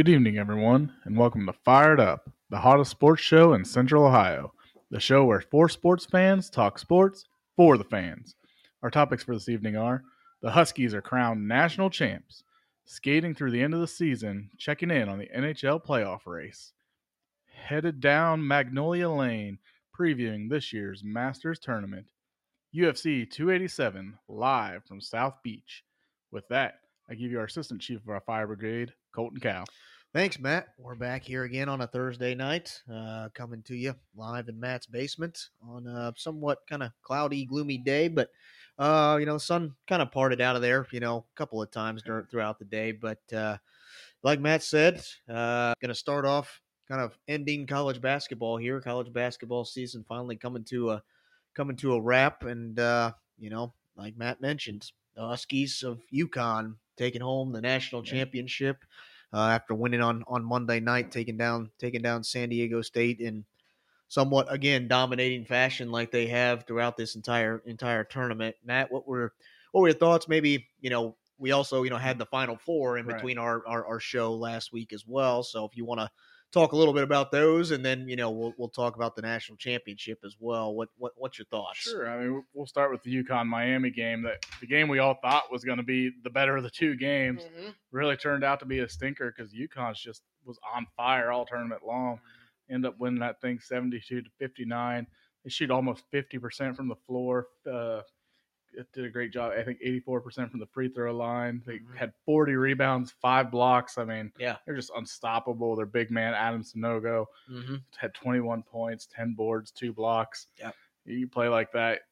Good evening, everyone, and welcome to Fired Up, the hottest sports show in Central Ohio. The show where four sports fans talk sports for the fans. Our topics for this evening are the Huskies are crowned national champs, skating through the end of the season, checking in on the NHL playoff race, headed down Magnolia Lane, previewing this year's Masters tournament, UFC 287 live from South Beach. With that, I give you our assistant chief of our fire brigade, Colton Cow. Thanks, Matt. We're back here again on a Thursday night, uh, coming to you live in Matt's basement on a somewhat kind of cloudy, gloomy day. But uh, you know, the sun kind of parted out of there, you know, a couple of times during, throughout the day. But uh, like Matt said, uh, going to start off kind of ending college basketball here. College basketball season finally coming to a coming to a wrap, and uh, you know, like Matt mentioned, the Huskies of UConn taking home the national championship uh, after winning on on Monday night, taking down taking down San Diego State in somewhat again dominating fashion like they have throughout this entire entire tournament. Matt, what were what were your thoughts? Maybe you know we also you know had the Final Four in Right. between our, our our show last week as well. So if you want to talk a little bit about those, and then you know we'll we'll talk about the national championship as well. What what what's your thoughts? Sure. I mean, we'll start with the UConn Miami game. That the game we all thought was going to be the better of the two games Mhm. really turned out to be a stinker because UConn's just was on fire all tournament long. End up winning that thing seventy-two to fifty-nine. They shoot almost fifty percent from the floor. Uh, it did a great job. I think eighty-four percent from the free throw line. They Mhm. had forty rebounds, five blocks. I mean, Yeah. they're just unstoppable. Their big man Adama Sanogo hmm had 21 points, 10 boards, two blocks. Yeah, You play like that,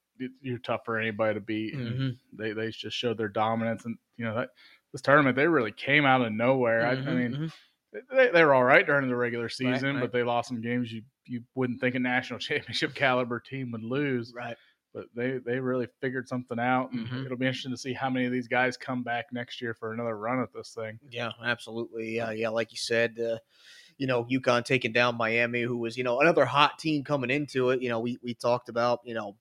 you're tough for anybody to beat. Mhm. They they just showed their dominance, and you know that this tournament they really came out of nowhere. I, I Mhm, mean, mhm. they, they were all right during the regular season, right. but they lost some games you you wouldn't think a national championship caliber team would lose. right. But they they really figured something out, and Mhm. it'll be interesting to see how many of these guys come back next year for another run at this thing. Yeah, absolutely. Yeah, yeah, like you said, uh, you know, UConn taking down Miami, who was, you know, another hot team coming into it. You know, we we talked about, you know,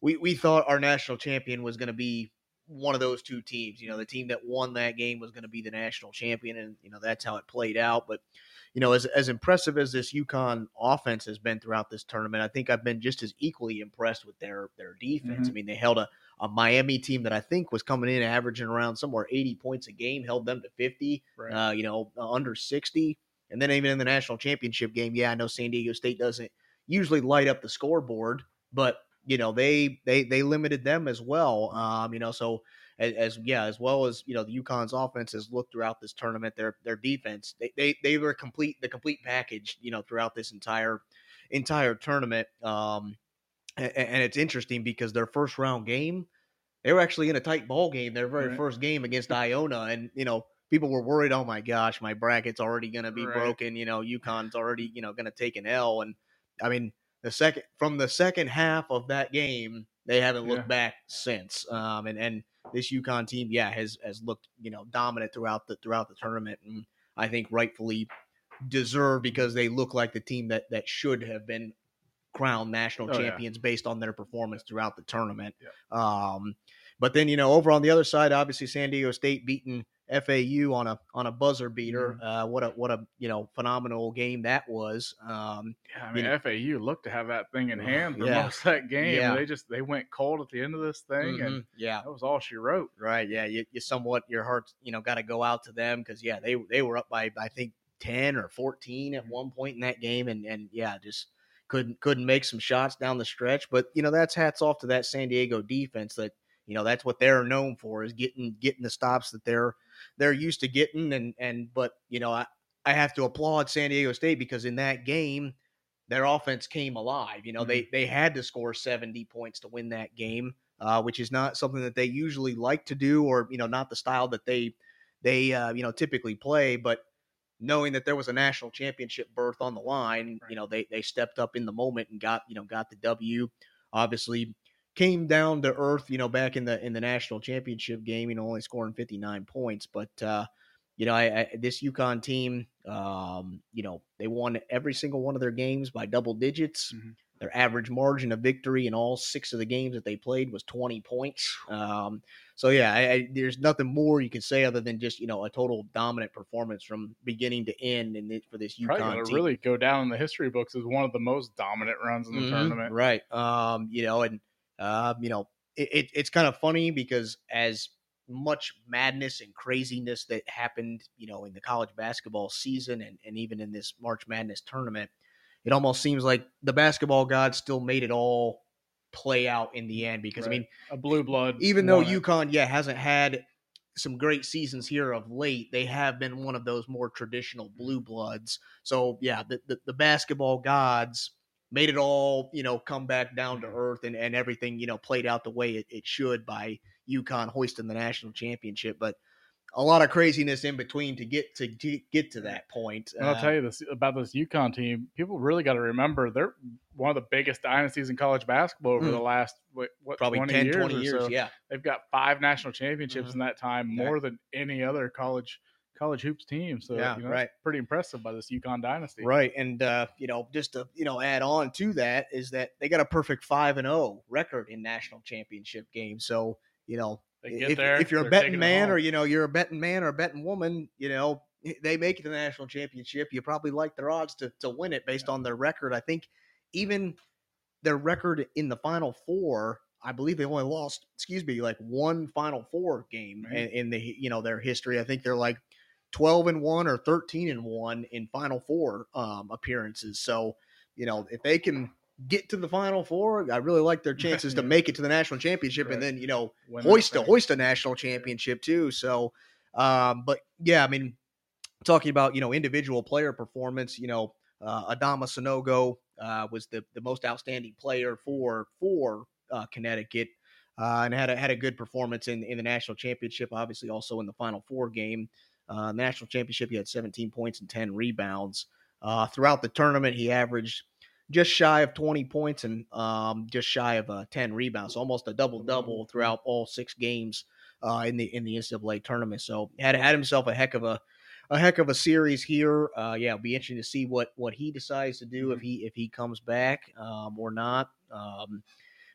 we we thought our national champion was going to be one of those two teams. You know, the team that won that game was going to be the national champion, and you know that's how it played out. But you know, as as impressive as this UConn offense has been throughout this tournament, I think I've been just as equally impressed with their their defense. I mean, they held a a Miami team that I think was coming in averaging around somewhere 80 points a game, held them to 50 Right. uh, you know, uh, under 60. And then even in the national championship game, yeah, I know San Diego State doesn't usually light up the scoreboard, but you know, they they they limited them as well. Um, you know, so as, as yeah, as well as you know, the UConn's offense has looked throughout this tournament. Their their defense, they they they were complete the complete package, you know, throughout this entire entire tournament. Um, and, and it's interesting because their first round game, they were actually in a tight ball game. Their very Right. first game against Iona, and you know, people were worried. Oh my gosh, my bracket's already going to be Right. broken. You know, UConn's already you know going to take an L. And I mean, the second from the second half of that game, they haven't looked Yeah. back since. Um, and and this UConn team, yeah, has has looked you know dominant throughout the throughout the tournament, and I think rightfully deserved because they look like the team that that should have been crowned national Oh, yeah. champions based on their performance throughout the tournament. Yeah. Um, but then you know over on the other side, obviously San Diego State beating FAU on a on a buzzer beater. Mm-hmm. Uh, what a what a you know phenomenal game that was. Um, Yeah, I You mean know- FAU looked to have that thing in hand for Yeah. most of that game. Yeah. They just they went cold at the end of this thing, and mhm, yeah, that was all she wrote. right. Yeah, you, you somewhat your heart you know got to go out to them because yeah they they were up by I think ten or fourteen Mm-hmm. at one point in that game and and yeah just couldn't couldn't make some shots down the stretch. But you know that's hats off to that San Diego defense that you know that's what they're known for is getting getting the stops that they're they're used to getting and and but you know I I have to applaud San Diego State because in that game their offense came alive. You know they they had to score seventy points to win that game, uh, which is not something that they usually like to do or you know not the style that they they uh, you know typically play, but knowing that there was a national championship berth on the line, Right. you know, they they stepped up in the moment and got, you know, got the W. Obviously came down to earth, you know, back in the in the national championship game, you know, only scoring 59 points, but uh you know, I, I this UConn team, um, you know, they won every single one of their games by double digits. Mhm. Their average margin of victory in all six of the games that they played was 20 points. Um, so yeah, I, there's nothing more you can say other than just you know a total dominant performance from beginning to end in it for this Probably UConn gonna team. really go down in the history books as one of the most dominant runs in the Mhm, tournament. Right. Um, you know, and uh, you know, it, it, it's kind of funny because as much madness and craziness that happened, you know, in the college basketball season and, and even in this March Madness tournament, it almost seems like the basketball gods still made it all play out in the end because I mean A blue blood. even though it. UConn, yeah, hasn't had some great seasons here of late, they have been one of those more traditional blue bloods. So yeah, the, the, the basketball gods made it all, you know, come back down to earth and, and everything, you know, played out the way it, it should by UConn hoisting the national championship. But a lot of craziness in between to get to, to get to that point. And I'll Uh, tell you this about this UConn team. People really got to remember they're one of the biggest dynasties in college basketball over Mm. the last what, what probably 20 10, years 20 years. so. Yeah. They've got five national championships Mhm. in that time, Yeah. more than any other college college hoops team. So Yeah, you know, right. pretty impressive by this UConn dynasty. Right, and uh, you know, just to you know, add on to that is that they got a perfect five and zero record in national championship games. So you know, if, there. if you're a betting man, or you know, you're a betting man or a betting woman, you know, they make it to the national championship. You probably like their odds to to win it based on their record. I think even their record in the final four. I believe they only lost, excuse me, like one Final Four game in, in the you know their history. I think they're like 12 and 1 or 13 and 1 in final four um, appearances. So you know if they can get to the final four i really like their chances to make it to the national championship Right. and then you know Win hoist a hoist a national championship too. So um, but yeah i mean talking about you know individual player performance you know uh, Adama Sanogo uh, was the, the most outstanding player for for uh, connecticut uh, and had a, had a good performance in, in the national championship obviously also in the final four game uh, national championship, he had 17 points and 10 rebounds. Uh, throughout the tournament, he averaged just shy of 20 points and um, just shy of uh, 10 rebounds, so almost a double double throughout all six games uh, in the in the NCAA tournament. So had had himself a heck of a a heck of a series here. Uh, yeah, it'll be interesting to see what what he decides to do if he if he comes back um, or not. Um,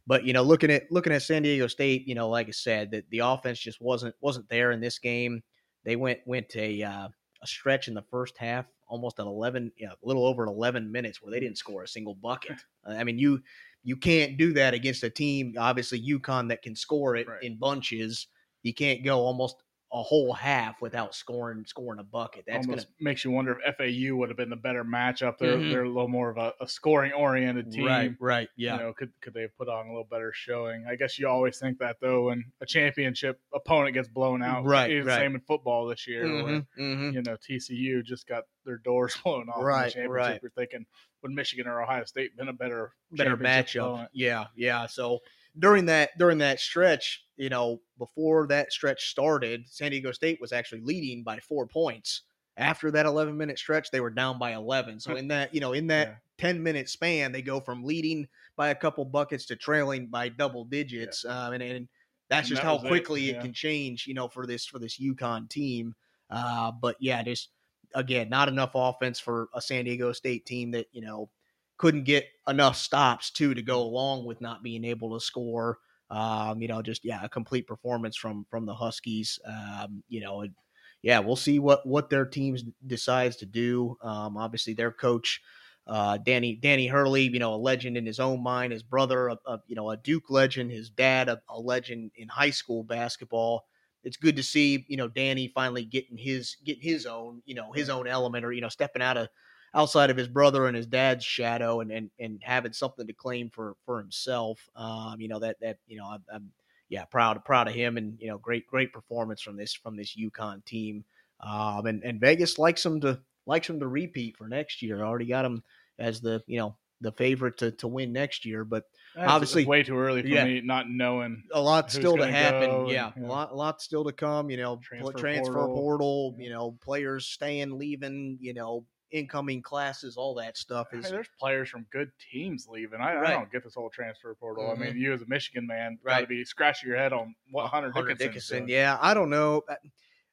but you know, looking at looking at San Diego State, you know, like I said, that the offense just wasn't wasn't there in this game. They went went a uh, a stretch in the first half, almost an eleven, yeah, a little over eleven minutes where they didn't score a single bucket. I mean, you you can't do that against a team, obviously UConn that can score it Right. in bunches. You can't go almost a whole half without scoring scoring a bucket. That's Almost gonna makes you wonder if FAU would have been the better matchup. They're Mhm. they're a little more of a, a scoring oriented team. right, right, yeah. You know, could could they have put on a little better showing? I guess you always think that though, when a championship opponent gets blown out. Right, It's right. Same in football this year. where, Mhm, mhm. you know, TCU just got their doors blown off in Right, the championship. right. You're thinking, would Michigan or Ohio State been a better better matchup. opponent? Yeah, yeah. So during that during that stretch, you know, before that stretch started, San Diego State was actually leading by four points. After that 11 minute stretch, they were down by 11. So in that, you know, in that Yeah. 10 minute span, they go from leading by a couple buckets to trailing by double digits. Um, and, and that's And just that how was it, quickly it can change, you know, for this for this UConn team. Uh, but yeah, just again, not enough offense for a San Diego State team that you know couldn't get enough stops too to go along with not being able to score. Um, you know, just yeah, a complete performance from from the Huskies. Um, you know, and, yeah, we'll see what what their teams decides to do. Um, obviously, their coach. Uh, Danny Danny Hurley, you know, a legend in his own mind. His brother, a, a you know, a Duke legend. His dad, a, a legend in high school basketball it's good to see you know Danny finally getting his getting his own you know his own element or you know stepping out of outside of his brother and his dad's shadow and and, and having something to claim for for himself. Um, you know that that you know I'm, I'm yeah proud proud of him and you know great great performance from this from this UConn team. Um, and and Vegas likes him to likes him to repeat for next year. Already got him as the you know the favorite to to win next year, but That's Obviously- way too early for Yeah. me not knowing. a lot still to happen. go and, yeah, you a lot, a lot still to come. You know, Transfer transfer, portal. portal. Yeah. You know, players staying, leaving. You know, incoming classes, all that stuff is there's players from good teams leaving. I, I don't get this whole transfer portal. I Mhm. mean, you as a Michigan man, got to Right. be scratching your head on what Hunter, Hunter Dickinson. doing. Yeah, I don't know.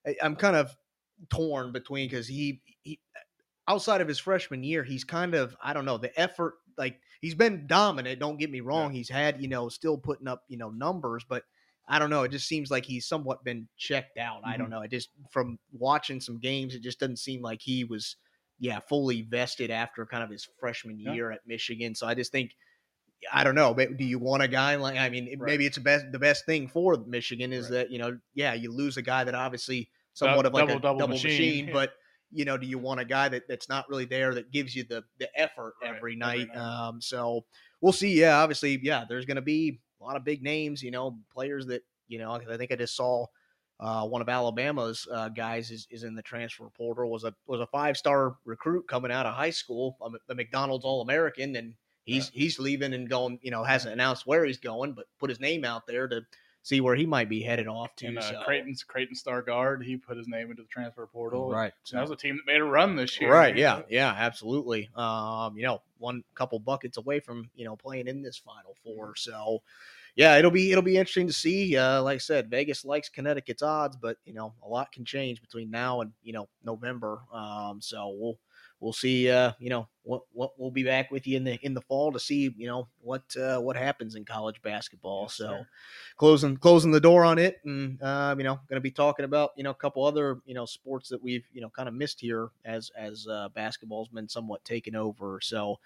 I, I'm kind of torn between because he, he outside of his freshman year, he's kind of I don't know the effort. Like he's been dominant. Don't get me wrong. He's had you know still putting up you know numbers, but I don't know. It just seems like he's somewhat been checked out. I don't Mhm. know. It just from watching some games, it just doesn't seem like he was yeah fully vested after kind of his freshman Yeah. year at Michigan. So I just think. I don't know. but Do you want a guy like? I mean, Right. maybe it's the best. The best thing for Michigan is Right. that you know, yeah, you lose a guy that obviously somewhat of like a double-double double machine. machine, but you know, do you want a guy that, that's not really there that gives you the the effort Right, every every night? night. Um, so we'll see. Yeah, obviously, yeah, there's going to be a lot of big names. You know, players that you know. I think I just saw uh, one of Alabama's uh, guys is, is in the transfer portal. was a was a five star recruit coming out of high school, um, the McDonald's All American, and he's he's leaving and going. You know, hasn't announced where he's going, but put his name out there to see where he might be headed off to. And uh, so. Creighton's Creighton star guard, he put his name into the transfer portal. right? So that was a team that made a run this year. Right. Yeah. Yeah. Absolutely. Um, you know, one couple buckets away from you know playing in this Final Four. So, yeah, it'll be it'll be interesting to see. Uh, like I said, Vegas likes Connecticut's odds, but you know, a lot can change between now and you know November. Um, so we'll we'll see. Uh, you know, what what we'll be back with you in the in the fall to see you know what uh, what happens in college basketball. Yes, so sir. closing closing the door on it and um, you know going to be talking about you know a couple other you know sports that we've you know kind of missed here as as uh, basketball's been somewhat taken over so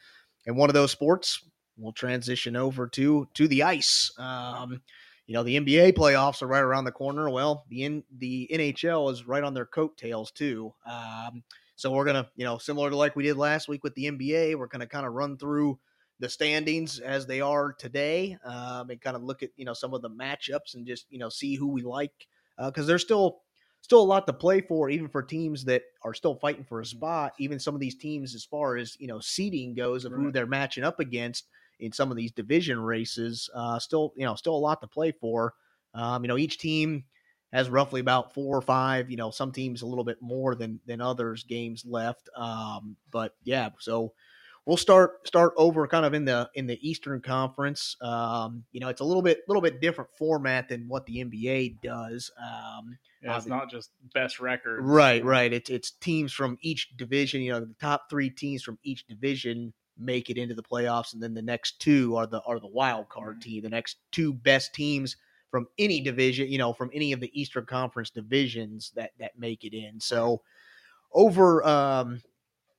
and one of those sports we'll transition over to to the ice. Um, you know the NBA playoffs are right around the corner. Well the the NHL is right on their coattails too. Um, so we're gonna you know similar to like we did last week with the NBA we're gonna kind of run through the standings as they are today um, and kind of look at you know some of the matchups and just you know see who we like because there's still still a lot to play for even for teams that are still fighting for a spot even some of these teams as far as you know seeding goes of who they're matching up against in some of these division races uh, still you know still a lot to play for um, you know each team has roughly about four or five you know some teams a little bit more than than others games left um, but yeah so we'll start start over kind of in the in the Eastern Conference. Um, you know, it's a little bit little bit different format than what the NBA does. Um, Yeah, it's Obvi- not just best record. right, right. It's it's teams from each division. You know, the top three teams from each division make it into the playoffs, and then the next two are the are the wild card Mhm. team. The next two best teams from any division, you know, from any of the Eastern Conference divisions that that make it in. So over um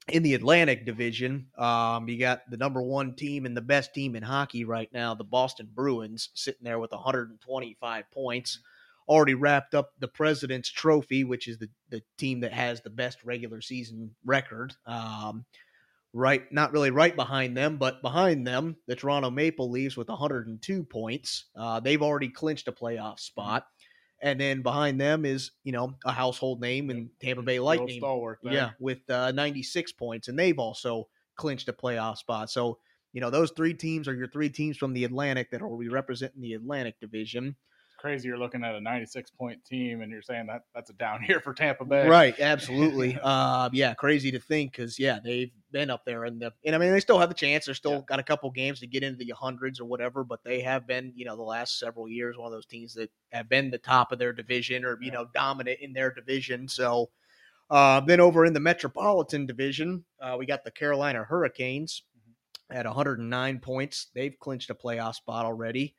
in the Atlantic Division, um, you got the number one team and the best team in hockey right now, the Boston Bruins, sitting there with 125 points. Already wrapped up the President's Trophy, which is the, the team that has the best regular season record. Um, right, not really right behind them, but behind them, the Toronto Maple Leafs with 102 points. Uh, they've already clinched a playoff spot. And then behind them is, you know, a household name in Tampa Bay Lightning. stalwart. Yeah, with uh, 96 points, and they've also clinched a playoff spot. So, you know, those three teams are your three teams from the Atlantic that will be representing the Atlantic Division. Crazy you're looking at a 96 point team and you're saying that that's a down year for Tampa Bay. Right, absolutely. uh, yeah, crazy to think because yeah, they've been up there and the and I mean they still have the chance. They're still Yeah. got a couple games to get into the hundreds or whatever, but they have been you know the last several years one of those teams that have been the top of their division or you Yeah. know dominant in their division. So uh, then over in the Metropolitan Division, uh, we got the Carolina Hurricanes at 109 points. They've clinched a playoff spot already.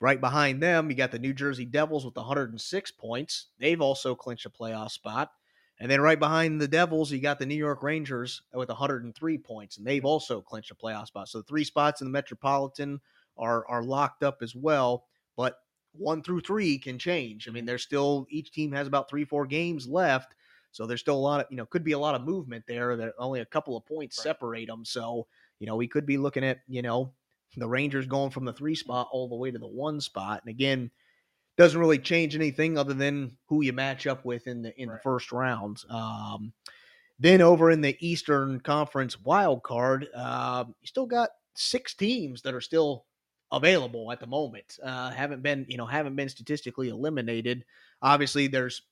Right behind them, you got the New Jersey Devils with 106 points. They've also clinched a playoff spot. And then right behind the Devils, you got the New York Rangers with 103 points, and they've also clinched a playoff spot. So the three spots in the Metropolitan are are locked up as well. But one through three can change. I mean, there's still each team has about three, four games left. So there's still a lot of, you know, could be a lot of movement there. That only a couple of points Right. separate them. So, you know, we could be looking at, you know, the Rangers going from the three spot all the way to the one spot. And again, doesn't really change anything other than who you match up with in the in the first round. Um, then over in the Eastern Conference wild card, uh, you still got six teams that are still available at the moment. Uh, haven't been you know haven't been statistically eliminated. Obviously, there's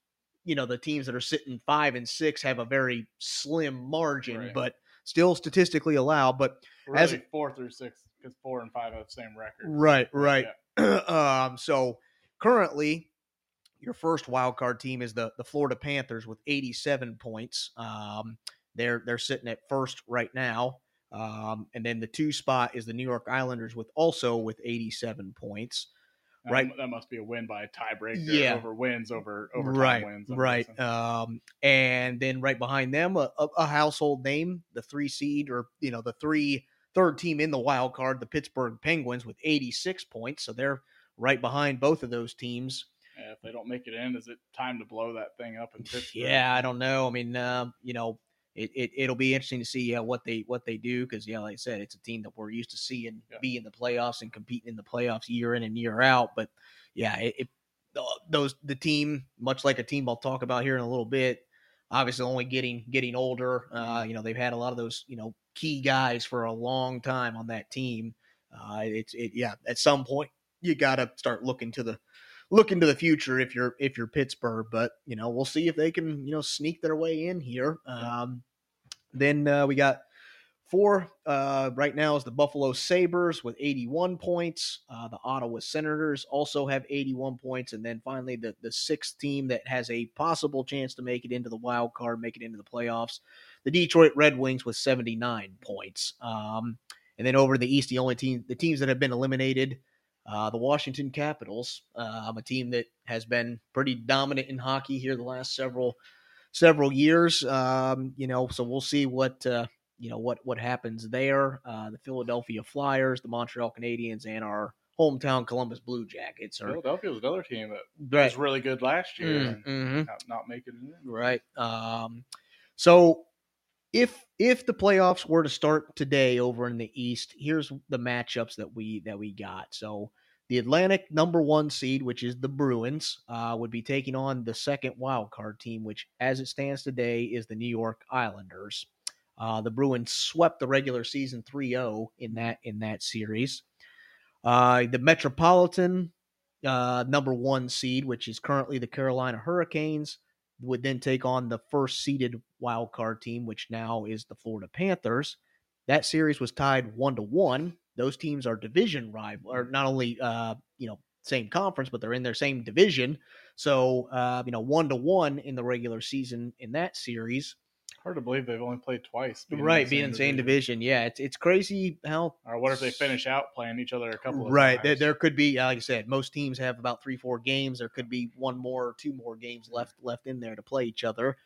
you know the teams that are sitting five and six have a very slim margin, Right. but still statistically allowed. But Really As- four through six because four and five have the same record. Right, right. Yeah. um, so currently, your first wild card team is the the Florida Panthers with 87 points. Um, They're they're sitting at first right now. Um, and then the two spot is the New York Islanders with also with 87 points. That- Right. That must be a win by a tiebreaker Yeah. over wins over overtime right, wins. I'm right. guessing. Um, and then right behind them, a, a, household name, the three seed or you know the three third team in the wild card, the Pittsburgh Penguins with 86 points. So they're right behind both of those teams. Yeah, if they don't make it in, is it time to blow that thing up in Pittsburgh? Yeah, I don't know. I mean, um, you know, it, it it'll be interesting to see uh, what they what they do because yeah, like I said, it's a team that we're used to seeing Yeah. be in the playoffs and competing in the playoffs year in and year out. But yeah, it, it those the team much like a team I'll talk about here in a little bit. Obviously, only getting getting older. Uh, you know, they've had a lot of those you know key guys for a long time on that team. Uh, it's it yeah. At some point, you got to start looking to the look into the future if you're if you're Pittsburgh. But you know, we'll see if they can you know sneak their way in here. Um, then uh, we got four uh, right now is the Buffalo Sabres with 81 points. Uh, the Ottawa Senators also have 81 points, and then finally the the sixth team that has a possible chance to make it into the wild card, make it into the playoffs, the Detroit Red Wings with 79 points. Um, and then over in the East, the only team the teams that have been eliminated uh, the Washington Capitals, um, a team that has been pretty dominant in hockey here the last several several years. Um, you know, so we'll see what uh, you know what what happens there. Uh, the Philadelphia Flyers, the Montreal Canadiens, and our hometown Columbus Blue Jackets are Philadelphia was another team that right. was really good last year Mm, and mhm. not, not making it in. Right. Um, so if if the playoffs were to start today over in the East, here's the matchups that we that we got. So the Atlantic number one seed, which is the Bruins, uh, would be taking on the second wild card team, which, as it stands today, is the New York Islanders. Uh, the Bruins swept the regular season 3-0 in that in that series. Uh, the Metropolitan uh, number one seed, which is currently the Carolina Hurricanes, would then take on the first seeded wild card team, which now is the Florida Panthers. That series was tied one to one. Those teams are division rival, or not only uh, you know same conference, but they're in their same division. So uh, you know one to one in the regular season in that series. Hard to believe they've only played twice. being right, being in the same division. Yeah, it's it's crazy how Or what if they finish out playing each other a couple of right there, there could be like i said most teams have about three four games there could be one more or two more games left left in there to play each other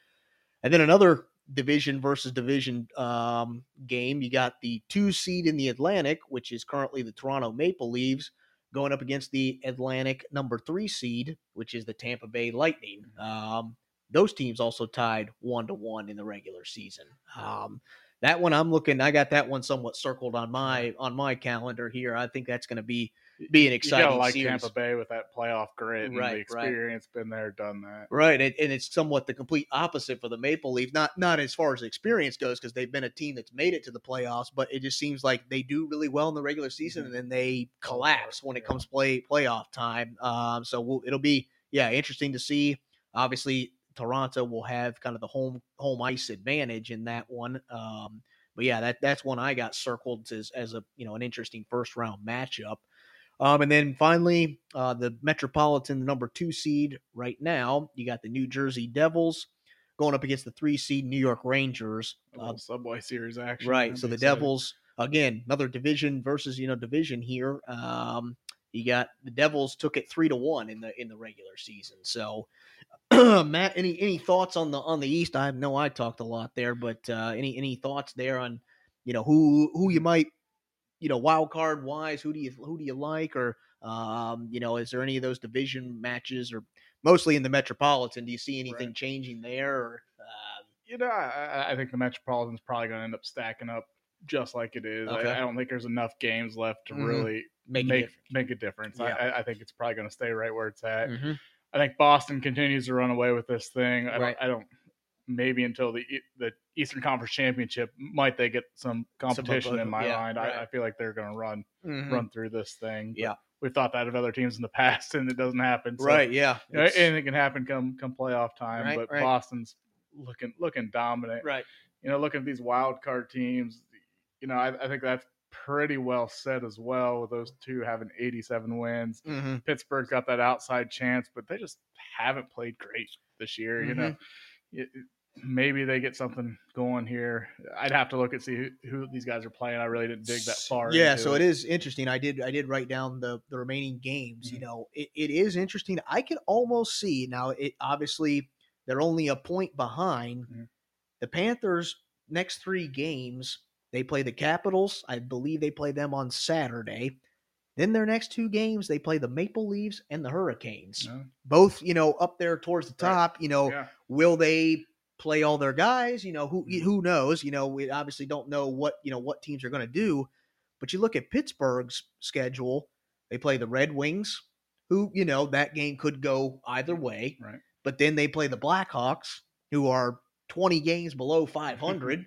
and then another division versus division um, game you got the two seed in the atlantic which is currently the toronto maple leafs going up against the atlantic number three seed which is the tampa bay lightning um, those teams also tied one to one in the regular season um, that one I'm looking. I got that one somewhat circled on my on my calendar here. I think that's going to be be an You exciting gotta like series. Tampa Bay with that playoff grit and Right, the right. experience. Been there, done that. Right, and, and it's somewhat the complete opposite for the Maple Leafs. Not not as far as experience goes, because they've been a team that's made it to the playoffs, but it just seems like they do really well in the regular season, and then they collapse when it comes play playoff time. Um, so we'll, it'll be yeah interesting to see. Obviously, Toronto will have kind of the home home ice advantage in that one. Um, but yeah, that that's one I got circled as as a you know an interesting first round matchup. Um, and then finally, uh, the Metropolitan the number two seed right now, you got the New Jersey Devils going up against the three seed New York Rangers. Uh, Subway Series action. right. So the exciting. Devils again, another division versus you know division here. Um, you got the Devils took it three to one in the in the regular season. So, Matt, any any thoughts on the on the East? I know I talked a lot there, but uh, any any thoughts there on you know who who you might you know wild card wise? Who do you who do you like or um, you know is there any of those division matches or mostly in the Metropolitan? Do you see anything Right. changing there? Or, um, You know, I, I- think the Metropolitan's probably going to end up stacking up just like it is. Okay. I, I don't think there's enough games left to Mhm. really make, make it make a difference. Yeah. I, I- think it's probably going to stay right where it's at. Mhm. I think Boston continues to run away with this thing. I Right. don't. I don't. Maybe until the the Eastern Conference Championship, might they get some competition in my yeah, mind? right. I, I feel like they're going to run Mhm. run through this thing. But Yeah. we've thought that of other teams in the past, and it doesn't happen. So, right. Yeah. you know, anything can happen come come playoff time. Right, but right. Boston's looking looking dominant. right. You know, looking at these wild card teams, you know, I, I think that's pretty well set as well. With those two having 87 wins, hmm Pittsburgh's got that outside chance, but they just haven't played great this year. You Mm-hmm. know, It- it- maybe they get something going here. I'd have to look and see who, who these guys are playing. I really didn't dig that far. Yeah, so it is interesting. I did I did write down the the remaining games. You Mhm. know, it, it is interesting. I can almost see now. It obviously they're only a point behind. Mhm. The Panthers next three games they play the Capitals. I believe they play them on Saturday. Then their next two games they play the Maple Leafs and the Hurricanes. No? Both you know up there towards the Right. top. You know, Yeah. will they play all their guys you know who Mhm. who knows you know we obviously don't know what you know what teams are going to do but you look at Pittsburgh's schedule they play the Red Wings who you know that game could go either way Right. but then they play the Blackhawks who are 20 games below 500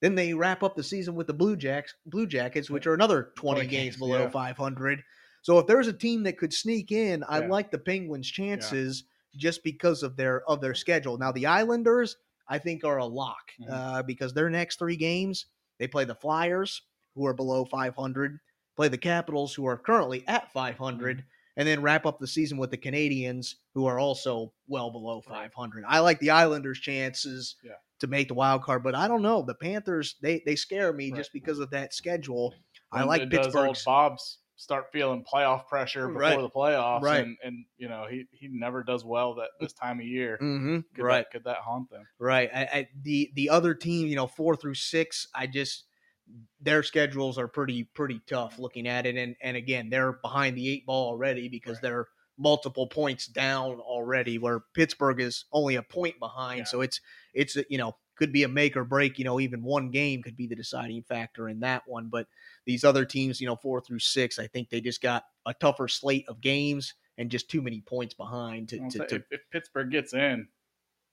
then they wrap up the season with the Blue Jacks Blue Jackets which are another 20 20 games games, below yeah. 500 so if there's a team that could sneak in I Yeah. like the Penguins chances just because of their of their schedule. Now the Islanders, I think, are a lock Mhm. uh, because their next three games they play the Flyers, who are below 500, play the Capitals, who are currently at 500, Mm-hmm. and then wrap up the season with the Canadiens, who are also well below 500. I like the Islanders' chances Yeah. To make the wild card, but I don't know. The Panthers they they scare me Right. just because of that schedule. I like it does old Pittsburgh's. Bob's start feeling playoff pressure before Right. the playoffs, Right. and, and you know he he never does well that this time of year. Mm-hmm. Could Right. that, could that haunt them? Right. I, I, the the other team, you know, four through six, I just their schedules are pretty pretty tough looking at it, and and again they're behind the eight ball already because Right. they're multiple points down already. Where Pittsburgh is only a point behind, Yeah. so it's it's a- you know could be a make or break. You know, even one game could be the deciding factor in that one. But these other teams, you know, four through six, I think they just got a tougher slate of games and just too many points behind to, to, to if, if Pittsburgh gets in,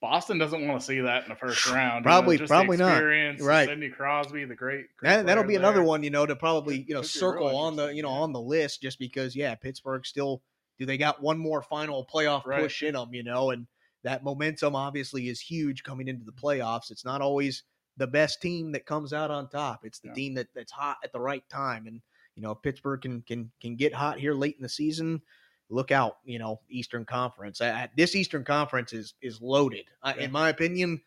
Boston doesn't want to see that in the first round. Probably- probably not. Right. Sidney Crosby, the great. great That, that'll player be another one, you know, to probably you know could be real circle on the you know on the list just because yeah, Pittsburgh still do they got one more final playoff Right. push in them, you know, and that momentum obviously is huge coming into the playoffs. It's not always the best team that comes out on top. It's the Yeah. team that that's hot at the right time, and you know if Pittsburgh can can can get hot here late in the season. Look out, you know, Eastern Conference. I, this Eastern Conference is is loaded. I, In my opinion,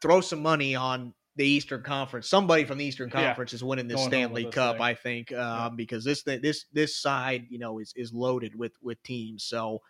throw some money on the Eastern Conference. Somebody from the Eastern Yeah. Conference is winning this Going Stanley this Cup, thing. I think, um, because this this this side, you know, is is loaded with with teams. So,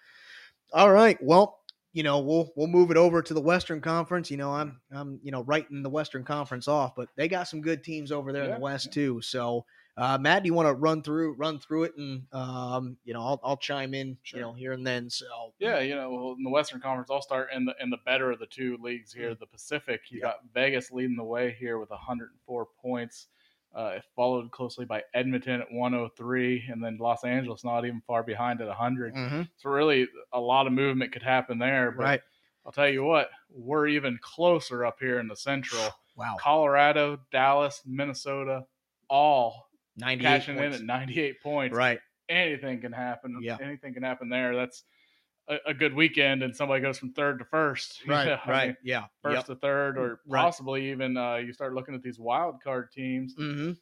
all right, well, you know, we'll we'll move it over to the Western Conference. You know, I'm I'm you know writing the Western Conference off, but they got some good teams over there in the West yeah. too. So. Uh, Matt, do you want to run through run through it, and um, you know, I'll, I'll chime in, Sure. you know, here and then. So Yeah, you know, well, in the Western Conference, I'll start in the in the better of the two leagues here. The Pacific, you. Yeah. got Vegas leading the way here with 104 points, uh, followed closely by Edmonton at 103, and then Los Angeles not even far behind at 100. Mhm. So really, a lot of movement could happen there. But right, I'll tell you what, we're even closer up here in the Central. wow, Colorado, Dallas, Minnesota, all cashing points. in at 98 points right, anything can happen. Yeah. anything can happen there. That's a, a good weekend, and somebody goes from third to first. right, know, I right, mean, yeah, first to third, or Right. possibly even uh, you start looking at these wild card teams. Mm-hmm.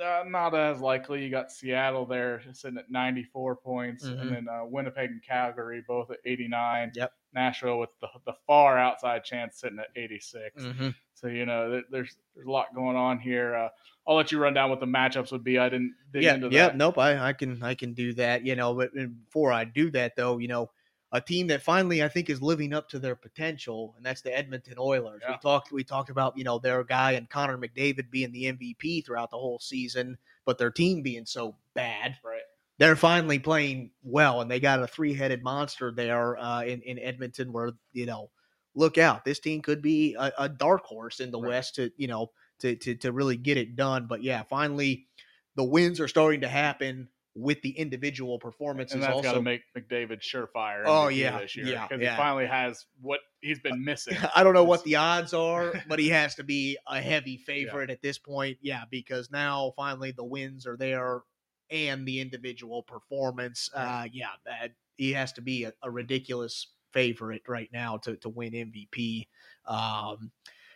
Uh, not as likely. You got Seattle there sitting at 94 points, Mhm. and then uh, Winnipeg and Calgary both at 89. Yep. Nashville with the, the far outside chance sitting at 86. Mm-hmm. So you know there, there's there's a lot going on here. Uh, I'll let you run down what the matchups would be. I didn't dig Yeah, yeah, nope. I, I can I can do that. You know, but before I do that though, you know, a team that finally I think is living up to their potential, and that's the Edmonton Oilers. We talked we talked about you know their guy and Connor McDavid being the MVP throughout the whole season, but their team being so bad. Right. They're finally playing well, and they got a three-headed monster there uh, in in Edmonton. Where you know, look out, this team could be a, a dark horse in the Right. West to you know to, to to really get it done. But yeah, finally, the wins are starting to happen with the individual performances. and that's got also, to make McDavid surefire. Oh, yeah, this year, yeah, because yeah. he finally has what he's been missing. I don't know what the odds are, but he has to be a heavy favorite at this point. Yeah, because now finally the wins are there and the individual performance. Uh, yeah, that, he has to be a, a ridiculous favorite right now to, to win MVP. Um,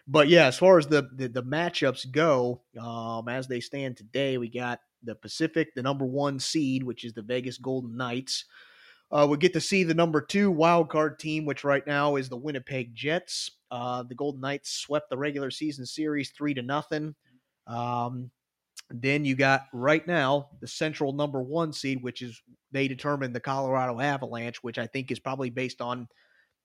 but yeah, as far as the, the, the matchups go, um, as they stand today, we got the Pacific, the number one seed, which is the Vegas Golden Knights. Uh, we get to see the number two wild card team, which right now is the Winnipeg Jets. Uh, the Golden Knights swept the regular season series three to nothing. Um, then you got right now the central number one seed, which is they determined the Colorado Avalanche, which I think is probably based on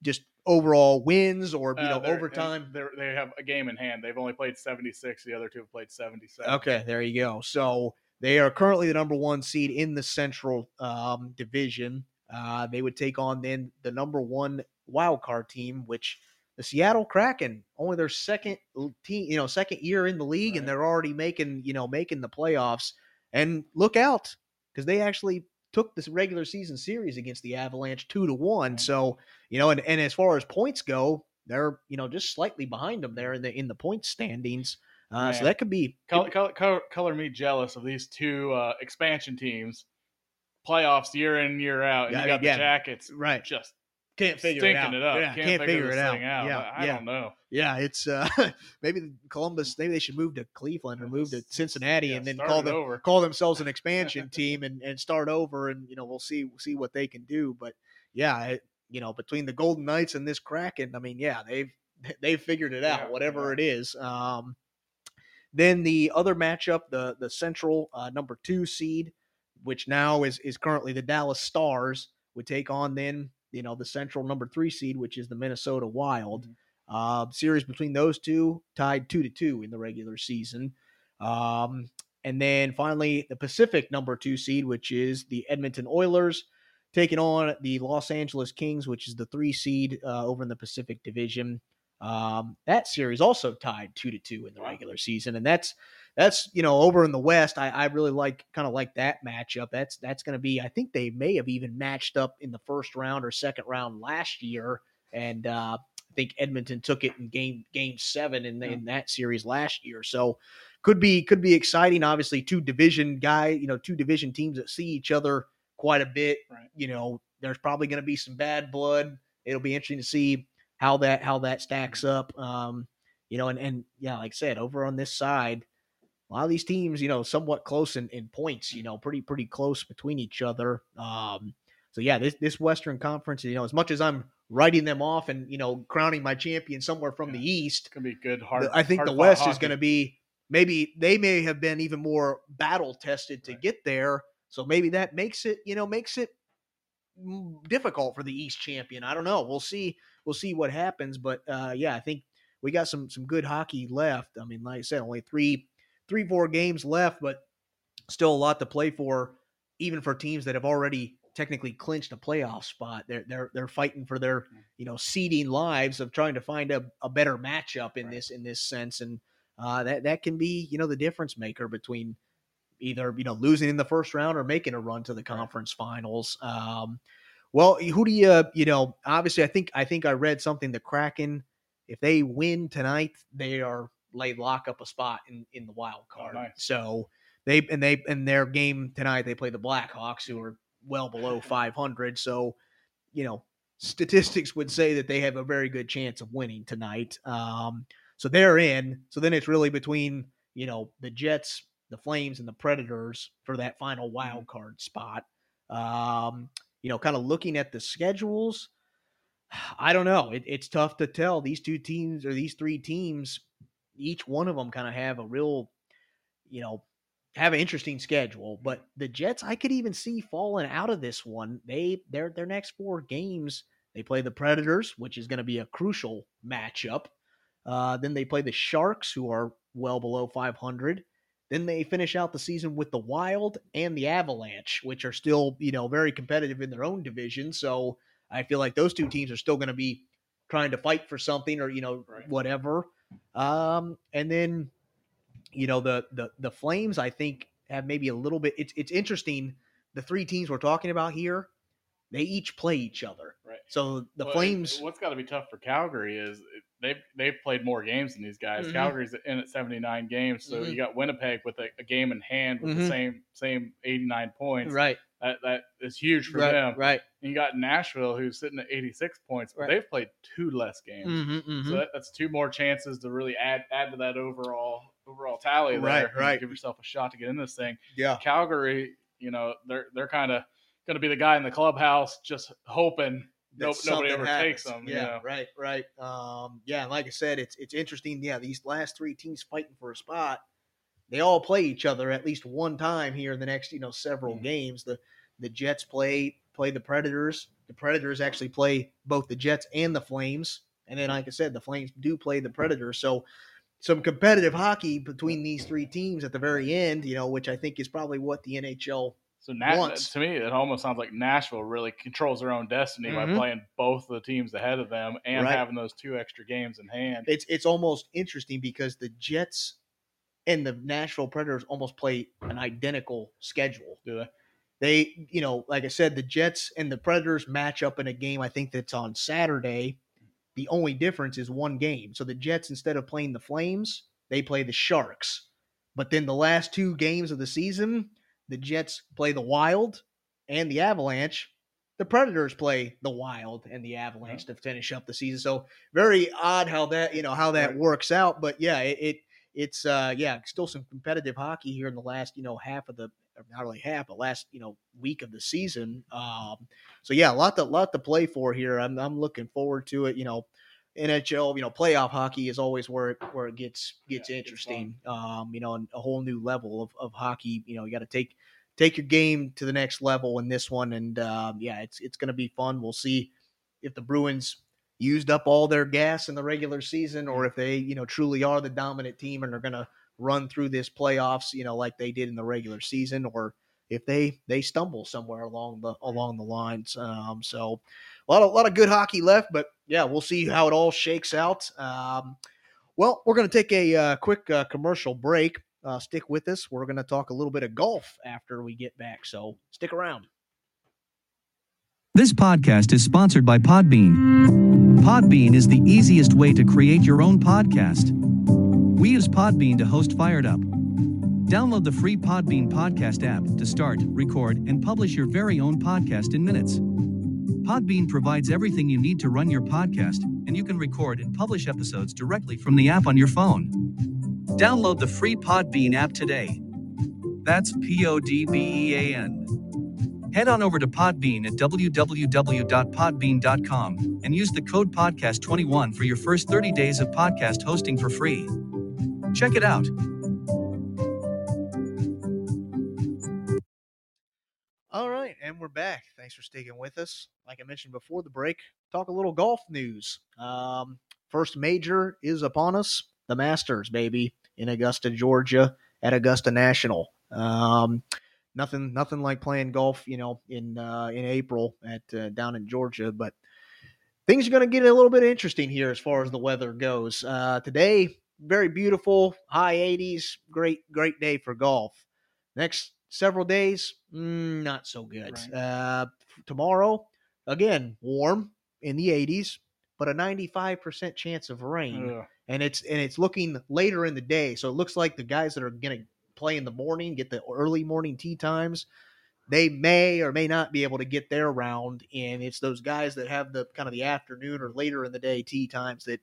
just overall wins or you Uh, know overtime. They have a game in hand. They've only played 76. The other two have played 77. Okay, there you go. So they are currently the number one seed in the Central um, Division. Uh, they would take on then the number one wild card team, which the Seattle Kraken, only their second team, you know, second year in the league, and they're already making, you know, making the playoffs. And look out, because they actually took this regular season series against the Avalanche two to one. So you know, and, and as far as points go, they're you know just slightly behind them there in the in the point standings. Uh, so that could be Color, color, color, color me jealous of these two uh, expansion teams, playoffs year in year out, and Yeah, you got yeah. the Jackets right. just Can't figure it out. it up. Yeah, can't, can't, figure, this it out. out. Yeah, I, I yeah, don't know. yeah. It's uh, maybe Columbus. Maybe they should move to Cleveland or move to Cincinnati yeah, and then call them over. call themselves an expansion team and, and start over. And you know we'll see we'll see what they can do. But yeah, it, you know between the Golden Knights and this Kraken, I mean, yeah, they've they've figured it out. Whatever it is. Um, then the other matchup, the the Central uh, number two seed, which now is is currently the Dallas Stars, would take on then you know the Central number three seed, which is the Minnesota Wild. Uh, series between those two tied two to two in the regular season. Um, and then finally the Pacific number two seed, which is the Edmonton Oilers, taking on the Los Angeles Kings, which is the three seed uh, over in the Pacific Division. Um, that series also tied two to two in the regular season, and that's that's you know over in the West. I, I really like kind of like that matchup. That's that's going to be. I think they may have even matched up in the first round or second round last year, and uh, I think Edmonton took it in game game seven in, in that series last year. So could be could be exciting. Obviously, two division guy, you know, two division teams that see each other quite a bit. Right. You know, there's probably going to be some bad blood. It'll be interesting to see how that how that stacks up. Um, you know, and and yeah, like I said, over on this side, a lot of these teams, you know, somewhat close in, in points. You know, pretty pretty close between each other. Um, so yeah, this this Western Conference, you know, as much as I'm writing them off and you know crowning my champion somewhere from Yeah. the East, It's gonna be good. Hard. I think the hard-fought West is going to be maybe they may have been even more battle tested to Right. get there. So maybe that makes it, you know, makes it difficult for the East champion. I don't know. We'll see. We'll see what happens. But uh, yeah, I think we got some some good hockey left. I mean, like I said, only three three four games left, but still a lot to play for, even for teams that have already technically clinched a playoff spot. They're they're they're fighting for their you know seeding lives of trying to find a, a better matchup in Right. this in this sense, and uh, that that can be you know the difference maker between either you know losing in the first round or making a run to the conference finals. Um, well, who do you you know? Obviously, I think I think I read something. The Kraken, if they win tonight, they are laid lock up a spot in in the wild Oh, card. nice. So they and they in their game tonight they play the Blackhawks, who are well below 500. So you know statistics would say that they have a very good chance of winning tonight. Um, so they're in. So then it's really between you know the Jets, the Flames, and the Predators for that final wild card spot. Um, you know, kind of looking at the schedules, I don't know. It, it's tough to tell. These two teams or these three teams, each one of them kind of have a real, you know, have an interesting schedule. But the Jets, I could even see falling out of this one. They their their next four games, they play the Predators, which is going to be a crucial matchup. Uh, then they play the Sharks, who are well below 500. Then they finish out the season with the Wild and the Avalanche, which are still, you know, very competitive in their own division. So I feel like those two teams are still going to be trying to fight for something or, you know, Right. whatever. Um, and then, you know, the the the Flames, I think, have maybe a little bit. It's it's interesting. The three teams we're talking about here, they each play each other. Right. So the Well, Flames, What's got to be tough for Calgary is they've they've played more games than these guys. Mhm. Calgary's in at 79 games, so Mhm. you got Winnipeg with a, a game in hand with the Mhm. same same 89 points. right, That that is huge for right, them. right. And you got Nashville who's sitting at 86 points, but Right. they've played two less games. Mm-hmm, So that, that's two more chances to really add add to that overall overall tally there. Right, right. Give yourself a shot to get in this thing. yeah. Calgary, you know, they're they're kind of going to be the guy in the clubhouse just hoping nope, nobody ever happens. them. Yeah, you know? right, right. Um, yeah, like I said, it's it's interesting. Yeah, these last three teams fighting for a spot, they all play each other at least one time here in the next you know several Mhm. games. The the Jets play play the Predators. The Predators actually play both the Jets and the Flames, and then like I said, the Flames do play the Predators. So some competitive hockey between these three teams at the very end, you know, which I think is probably what the NHL So Na- to me, it almost sounds like Nashville really controls their own destiny by Mhm. playing both the teams ahead of them and Right. having those two extra games in hand. it's it's almost interesting because the Jets and the Nashville Predators almost play an identical schedule. Do they? They, you know, like I said, the Jets and the Predators match up in a game. I think that's on Saturday. The only difference is one game. So the Jets, instead of playing the Flames, they play the Sharks. But then the last two games of the season, the Jets play the Wild and the Avalanche. The Predators play the Wild and the Avalanche to finish up the season. So very odd how that you know how that Right. works out. But yeah, it, it it's uh yeah still some competitive hockey here in the last you know half of the or not really half but last you know week of the season. Um, so yeah, a lot to lot to play for here. I'm I'm looking forward to it. You know, NHL you know playoff hockey is always where it where it gets gets Yeah, interesting. Um, you know, and a whole new level of of hockey. You know, you got to take take your game to the next level in this one. And uh, yeah, it's it's going to be fun. We'll see if the Bruins used up all their gas in the regular season, or if they you know truly are the dominant team and are going to run through this playoffs, you know, like they did in the regular season, or if they they stumble somewhere along the along the lines. Um, so a lot of a lot of good hockey left, but yeah, we'll see how it all shakes out. Um, well, we're going to take a uh, quick uh, commercial break. Uh, stick with us. We're going to talk a little bit of golf after we get back. So stick around. This podcast is sponsored by Podbean. Podbean is the easiest way to create your own podcast. We use Podbean to host Fired Up. Download the free Podbean podcast app to start, record, and publish your very own podcast in minutes. Podbean provides everything you need to run your podcast, and you can record and publish episodes directly from the app on your phone. Download the free Podbean app today. That's P O D B E A N. Head on over to Podbean at www.podbean.com and use the code podcast21 for your first 30 days of podcast hosting for free. Check it out. And we're back. Thanks for sticking with us. Like I mentioned before the break, talk a little golf news. Um, first major is upon us, the Masters, baby, in Augusta, Georgia, at Augusta National. Um, nothing, nothing like playing golf, you know, in uh, in April at uh, down in Georgia, but things are going to get a little bit interesting here as far as the weather goes. Uh, today, very beautiful, high 80s, great, great day for golf. Next several days, mm, not so good. Right. Uh, tomorrow, again, warm in the 80s, but a 95% chance of rain, Ugh. and it's and it's looking later in the day. So it looks like the guys that are going to play in the morning, get the early morning tee times, they may or may not be able to get their round. And it's those guys that have the kind of the afternoon or later in the day tee times that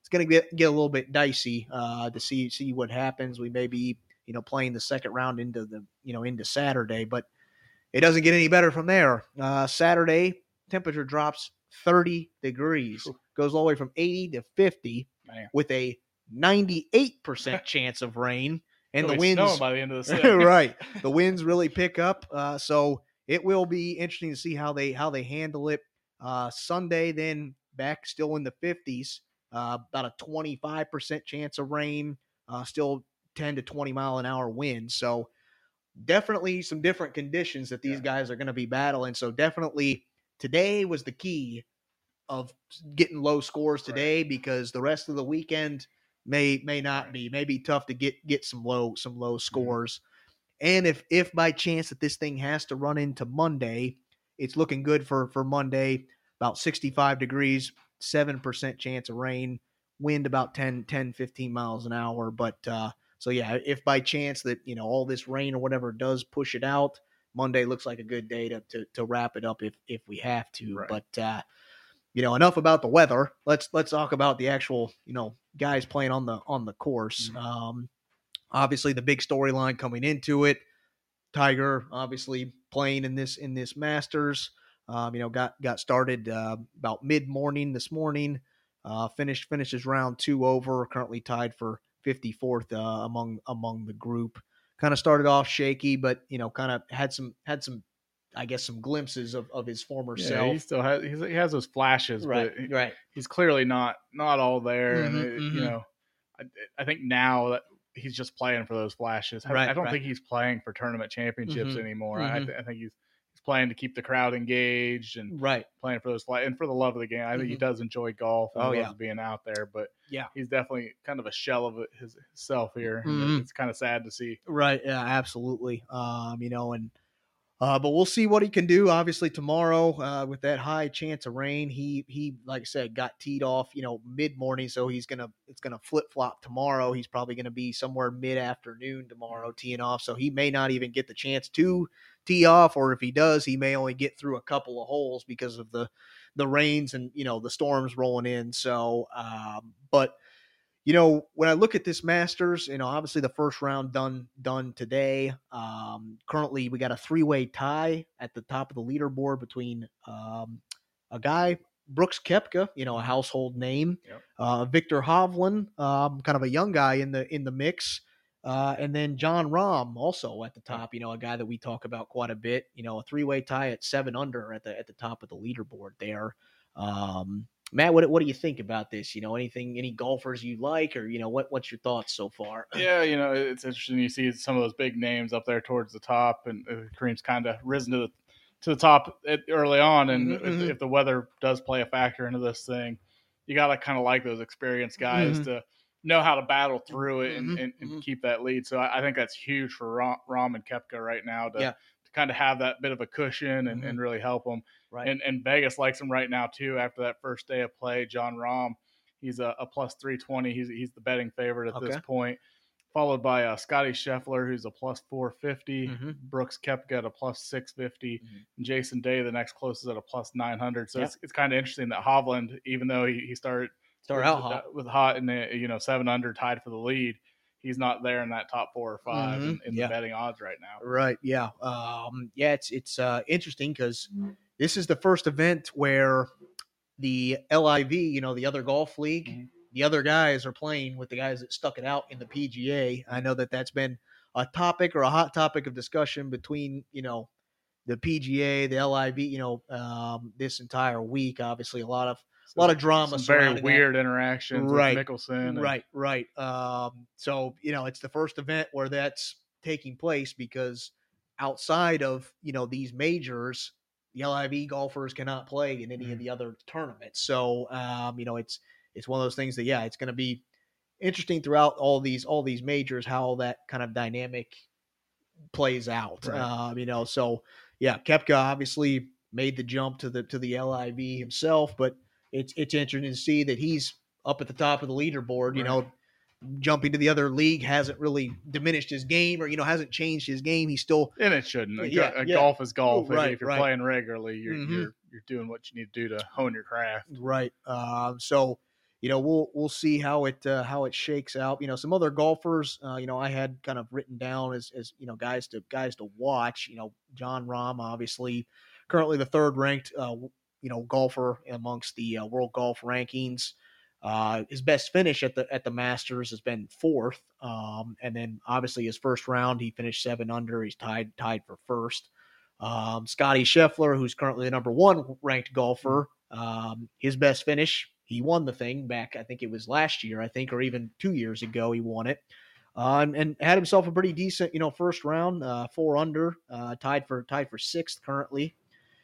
it's going to get get a little bit dicey uh, to see see what happens. We may be you know playing the second round into the you know into Saturday, but it doesn't get any better from there. Uh, Saturday temperature drops 30 degrees, goes all the way from 80 to 50 Man. with a 98% chance of rain, and It'll the winds by the end of the right. The winds really pick up. Uh, so it will be interesting to see how they how they handle it. Uh, Sunday, then back still in the fifties. Uh, about a twenty five percent chance of rain. Uh, still ten to twenty mile an hour wind. So definitely some different conditions that these Yeah. guys are going to be battling. So definitely today was the key of getting low scores Right. today because the rest of the weekend may may not Right. be may be tough to get get some low some low scores. And if if by chance that this thing has to run into Monday, it's looking good for for Monday. About 65 degrees, 7% chance of rain, wind about 10 10 15 miles an hour, but uh so yeah, if by chance that, you know, all this rain or whatever does push it out, Monday looks like a good day to to, to wrap it up if if we have to. Right. But uh you know, enough about the weather. Let's let's talk about the actual, you know, guys playing on the on the course. Mhm. Um, obviously, the big storyline coming into it, Tiger obviously playing in this in this Masters. Um, you know, got got started uh, about mid morning this morning. Uh, finished finishes round two over. Currently tied for 54th uh, among among the group. Kind of started off shaky, but you know, kind of had some had some, I guess, some glimpses of, of his former Yeah, self. he still has he has those flashes, right, but right, he's clearly not not all there. and Mhm, it- mhm. you know, I, I think now that he's just playing for those flashes. I, Right, I don't right. think he's playing for tournament championships Mhm, anymore. I, I think he's he's playing to keep the crowd engaged and right. playing for those flags and for the love of the game. I think he Mhm. does enjoy golf. And Oh, he yeah. being out there, but Yeah. he's definitely kind of a shell of his himself here. Mhm. It's kind of sad to see. Right. Yeah, absolutely. Um, you know, and uh, but we'll see what he can do. Obviously, tomorrow uh, with that high chance of rain, he he like I said got teed off. You know, mid morning, so he's gonna it's gonna flip flop tomorrow. He's probably gonna be somewhere mid afternoon tomorrow teeing off. So he may not even get the chance to tee off, or if he does, he may only get through a couple of holes because of the the rains and you know the storms rolling in. So, um, but you know, when I look at this Masters, you know, obviously the first round done done today. Um, currently, we got a three way tie at the top of the leaderboard between um, a guy Brooks Koepka, you know, a household name, Yep. uh, Viktor Hovland, um, kind of a young guy in the in the mix, uh, and then Jon Rahm also at the top. You know, a guy that we talk about quite a bit. You know, a three way tie at seven under at the at the top of the leaderboard there. Um, Matt, what what do you think about this? You know, anything, any golfers you like, or you know, what what's your thoughts so far? Yeah, you know, it's interesting. You see some of those big names up there towards the top, and uh, Kareem's kind of risen to the to the top at, early on. And Mhm, if, mhm. if the weather does play a factor into this thing, you got to kind of like those experienced guys Mhm. to know how to battle through it and, Mhm, and, and mhm. keep that lead. So I, I think that's huge for Rahm, Rahm and Koepka right now to, Yeah. to kind of have that bit of a cushion and, Mhm. and really help them. Right. And, and Vegas likes him right now too. After that first day of play, Jon Rahm, he's a, a plus three twenty. He's he's the betting favorite at this point. Followed by uh, Scotty Scheffler, who's a plus four fifty. Mhm. Brooks Koepka at a plus six fifty. Mhm. And Jason Day, the next closest at a plus nine hundred. So Yep. it's, it's kind of interesting that Hovland, even though he, he started Start with, out with, hot. with hot and uh, you know seven under tied for the lead, he's not there in that top four or 5 Mhm. in, in Yeah. the betting odds right now. Right. Yeah. Um, yeah. It's it's uh, interesting because this is the first event where the LIV, you know, the other golf league, Mhm. the other guys are playing with the guys that stuck it out in the PGA. I know that that's been a topic or a hot topic of discussion between you know the PGA, the LIV, you know, um, this entire week. Obviously, a lot of a lot of drama. Very surrounding that. weird interactions Right. with Mickelson. and- Right, right. Um, so you know, it's the first event where that's taking place because outside of you know these majors, the LIV golfers cannot play in any Mhm. of the other tournaments. So um, you know, it's it's one of those things that yeah, it's going to be interesting throughout all these all these majors how all that kind of dynamic plays out. Right. Um, you know, so yeah, Koepka obviously made the jump to the to the LIV himself, but it's it's interesting to see that he's up at the top of the leaderboard. You Right. know, jumping to the other league hasn't really diminished his game, or you know, hasn't changed his game. He's still And it shouldn't. A Yeah, a yeah. Golf is golf. If- Right, if you're right. playing regularly, you're, Mhm. you're you're doing what you need to do to hone your craft. right. Um, so you know, we'll we'll see how it uh, how it shakes out. You know, some other golfers, uh, you know, I had kind of written down as as you know guys to guys to watch. You know, Jon Rahm, obviously, currently the third ranked uh, you know golfer amongst the uh, world golf rankings. Uh, his best finish at the at the Masters has been fourth, um, and then obviously his first round he finished seven under. He's tied tied for first. Um, Scotty Scheffler, who's currently the number one ranked golfer, um, his best finish he won the thing back. I think it was last year, I think, or even two years ago. He won it. Uh, and, and had himself a pretty decent, you know, first round, uh, four under, uh, tied for tied for sixth currently.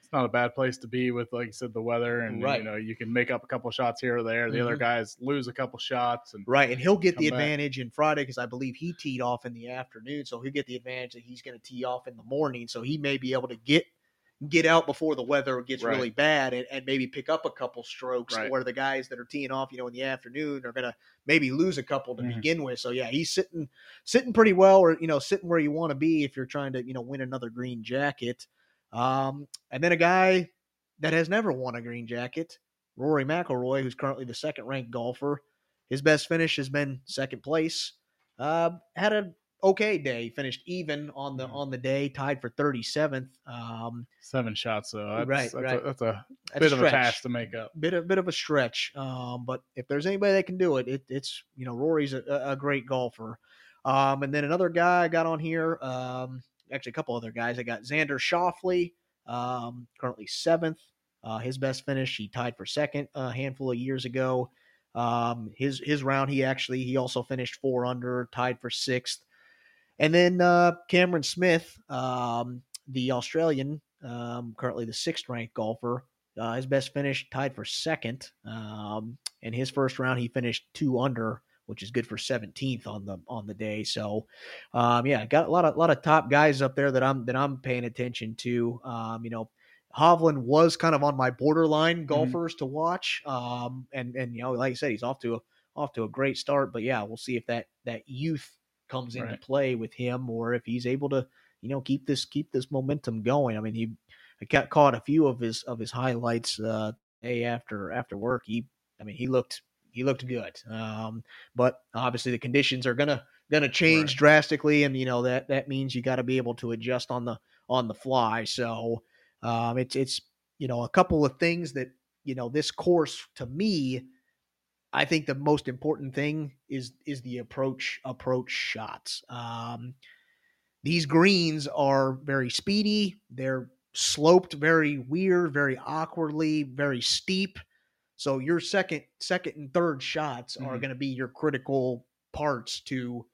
It's not a bad place to be with, like you said, the weather, and Right. you know you can make up a couple shots here or there. The other Mhm. guys lose a couple shots, and Right, and he'll get the Come back. advantage in Friday because I believe he teed off in the afternoon, so he'll get the advantage that he's going to tee off in the morning, so he may be able to get get out before the weather gets Right. really bad and, and maybe pick up a couple strokes Right. where the guys that are teeing off, you know, in the afternoon are going to maybe lose a couple to Mhm. begin with. So yeah, he's sitting sitting pretty well, or you know, sitting where you want to be if you're trying to you know win another green jacket. Um, and then a guy that has never won a green jacket, Rory McIlroy, who's currently the second ranked golfer. His best finish has been second place. Uh, had a okay day. Finished even on the Mhm. on the day, tied for 37th. Um, Seven shots, though. That's, Right, that's, right. A, that's a that's bit of a task to make up. bit a bit of a stretch. Um, but if there's anybody that can do it, it it's you know Rory's a, a great golfer. Um, and then another guy I got on here. Um, actually a couple other guys. I got Xander Schauffele, um, currently seventh. Uh, his best finish, he tied for second a handful of years ago. Um, his his round, he actually he also finished four under, tied for sixth. And then uh, Cameron Smith, um, the Australian, um, currently the sixth ranked golfer, uh, his best finish tied for second. Um, and his first round, he finished two under, which is good for 17th on the on the day. So, um, yeah, got a lot of lot of top guys up there that I'm that I'm paying attention to. Um, you know, Hovland was kind of on my borderline golfers to watch. Um, and and you know, like I said, he's off to a off to a great start. But yeah, we'll see if that that youth comes into Right. play with him or if he's able to you know keep this keep this momentum going. I mean, he I got caught a few of his of his highlights uh, day after after work. He, I mean, he looked he looked good. Um, but obviously the conditions are gonna gonna change Right. drastically, and you know that that means you got to be able to adjust on the on the fly. So um, it's it's you know a couple of things that you know this course to me. I think the most important thing is is the approach approach shots. Um, these greens are very speedy. They're sloped very weird, very awkwardly, very steep. So your second, second and third shots are Mhm. going to be your critical parts to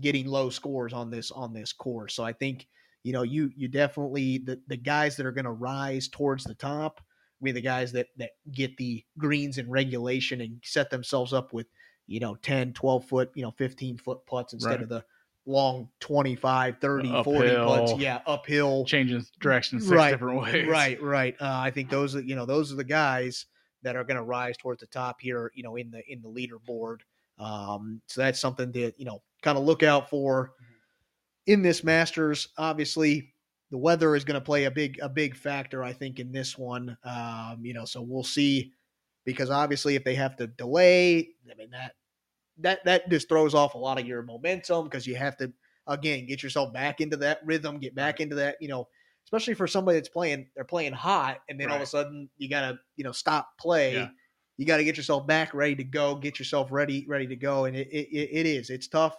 getting low scores on this on this course. So I think you know you you definitely the the guys that are going to rise towards the top be the guys that that get the greens in regulation and set themselves up with you know 10 12 foot you know 15 foot putts instead Right. of the long 25 30 40 putts yeah uphill Changing direction six Right, different ways. Right, right. Uh, I think those are you know those are the guys that are going to rise towards the top here. You know, in the in the leaderboard. Um, so that's something to you know kind of look out for in this Masters. Obviously, the weather is going to play a big a big factor. I think in this one. Um, you know, so we'll see because obviously if they have to delay, I mean that that that just throws off a lot of your momentum because you have to again get yourself back into that rhythm, get back into that you know especially for somebody that's playing they're playing hot and then all of a sudden you gotta you know stop play Yeah. you got to get yourself back ready to go get yourself ready ready to go and it, it, it is it's tough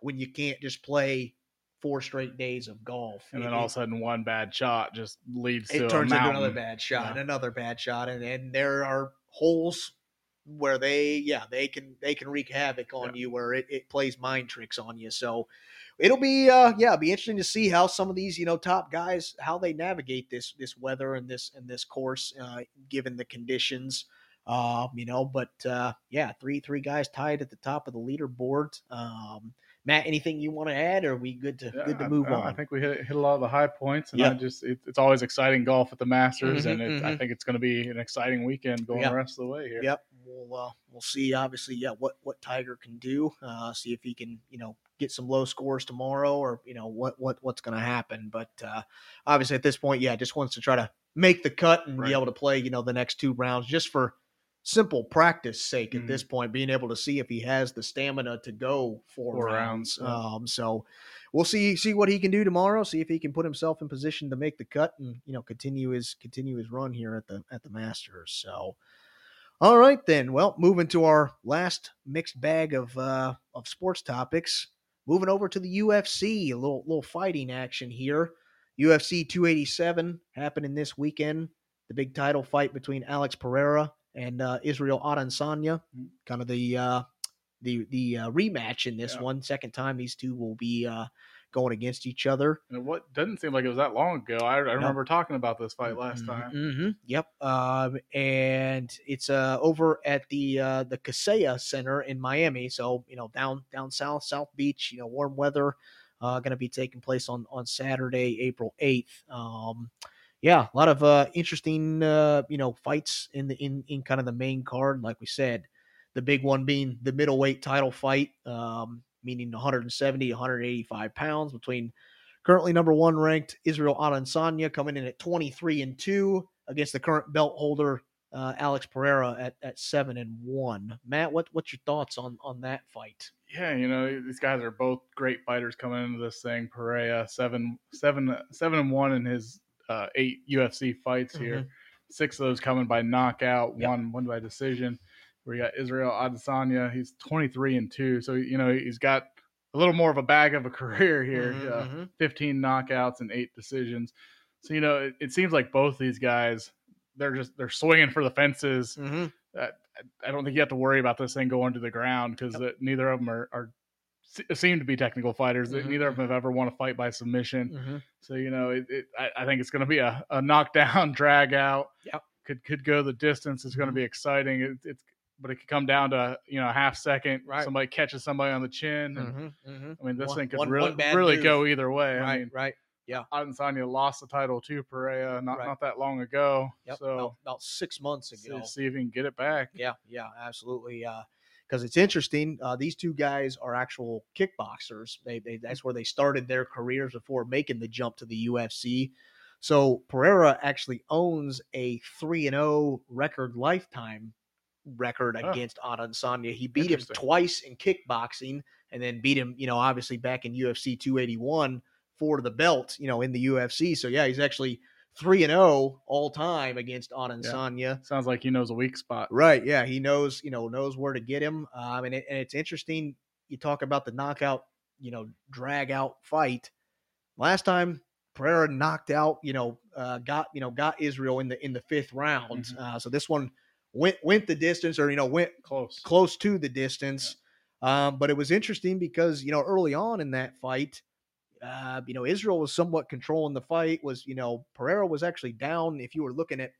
when you can't just play four straight days of golf And It- then all of a sudden, one bad shot just leads to it a turns into another bad shot, Yeah. another bad shot, and and there are holes where they yeah they can they can wreak havoc on you where it, it plays mind tricks on you. So it'll be uh yeah it'll be interesting to see how some of these you know top guys how they navigate this this weather and this and this course uh, given the conditions. Um, you know, but uh, yeah, three three guys tied at the top of the leaderboard. Um, Matt, anything you want to add? Or are we good to Yeah, good to move I, on? I think we hit, hit a lot of the high points, and Yeah. I just it, it's always exciting golf at the Masters, Mhm, and it, I mhm. think it's going to be an exciting weekend going Yeah. the rest of the way here. Yep. We'll uh, we'll see. Obviously, yeah, what what Tiger can do. Uh, see if he can, you know, get some low scores tomorrow, or you know what what what's going to happen. But uh, obviously, at this point, yeah, just wants to try to make the cut and Right. be able to play, you know, the next two rounds just for simple practice sake. At Mhm. this point, being able to see if he has the stamina to go four, Four rounds. rounds, yeah. Um, so we'll see see what he can do tomorrow. See if he can put himself in position to make the cut and you know continue his continue his run here at the at the Masters. So. All right, then. Well, moving to our last mixed bag of uh, of sports topics. Moving over to the UFC, a little little fighting action here. UFC 287 happening this weekend. The big title fight between Alex Pereira and uh, Israel Adesanya. Mhm. Kind of the uh, the the uh, rematch in this Yeah. one. Second time these two will be uh, going against each other. And what doesn't seem like it was that long ago. I, I remember talking about this fight last time. hmm Yep. Um, and it's uh, over at the uh, the Kaseya Center in Miami. So you know, down down south, South Beach. You know, warm weather. Uh, going to be taking place on on Saturday, April eighth. Um, yeah, a lot of uh, interesting uh, you know fights in the in in kind of the main card. Like we said, the big one being the middleweight title fight, um, meaning 170, 185 pounds between currently number one ranked Israel Adesanya coming in at 23 and 2 against the current belt holder uh, Alex Pereira at, at 7 and 1. Matt, what what's your thoughts on on that fight? yeah, you know these guys are both great fighters coming into this thing. Pereira seven seven seven and one in his uh, eight UFC fights here. Six of those coming by knockout, Mm-hmm. Yep. one one by decision. We got Israel Adesanya. He's twenty three and two, so you know he's got a little more of a bag of a career here. Mhm, Uh, mhm. 15 knockouts and eight decisions. So you know, it, it seems like both these guys, they're just they're swinging for the fences. Mhm. I, I don't think you have to worry about this thing going to the ground because neither of them are, are seem to be technical fighters. Mhm, Neither of them have ever won a fight by submission. Mhm. So you know, it, it, I, I think it's going to be a, a knockdown, drag out. Yep. Could could go the distance. It's going to Mhm. be exciting. It, it's but it could come down to you know a half second. Right. Somebody catches somebody on the chin. And, Mhm. Mhm. I mean, this One- thing could one- really one really move. go either way. Right. I mean, right. Yeah. Adesanya lost the title to Pereira not, Right. not that long ago. Yep. So about, about six months see, ago. see if he can get it back. Yeah, yeah, absolutely. Because it's interesting. Uh, these two guys are actual kickboxers. They, they that's where they started their careers before making the jump to the UFC. So Pereira actually owns a three and zero record lifetime record Oh. against Adesanya. He beat him twice in kickboxing, and then beat him. You know, obviously back in UFC 281 for the belt. You know, in the UFC. So yeah, he's actually three and zero all time against Adesanya. Sounds like he knows a weak spot. Right. Yeah. He knows, you know, knows where to get him. Um, and, it, and it's interesting. You talk about the knockout, you know, drag out fight. Last time Pereira knocked out, you know, uh, got, you know, got Israel in the, in the fifth round. Mhm. Uh, so this one went, went the distance or, you know, went Close. close to the distance. Um, but it was interesting because, you know, early on in that fight, uh, you know, Israel was somewhat controlling the fight. Was you know, Pereira was actually down. If you were looking at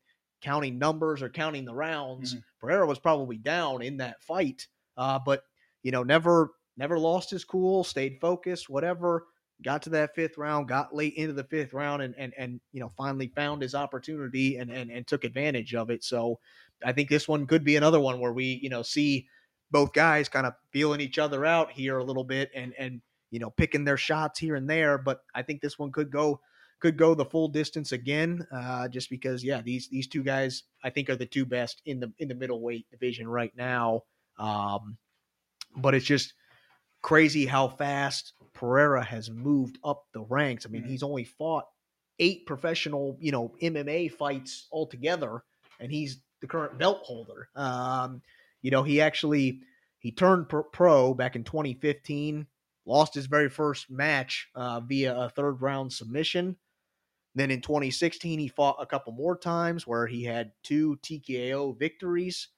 counting numbers or counting the rounds, Mhm. Pereira was probably down in that fight. Uh, but you know, never never lost his cool, stayed focused, whatever. Got to that fifth round, got late into the fifth round, and and and you know, finally found his opportunity and and and took advantage of it. So I think this one could be another one where we you know see both guys kind of feeling each other out here a little bit and and you know picking their shots here and there but i think this one could go could go the full distance again uh just because yeah these these two guys i think are the two best in the in the middleweight division right now um but it's just crazy how fast pereira has moved up the ranks i mean Mhm. he's only fought eight professional you know mma fights altogether and he's the current belt holder um you know he actually he turned pro, pro back in 2015 lost his very first match uh, via a third round submission. Then in 2016, he fought a couple more times where he had two TKO victories.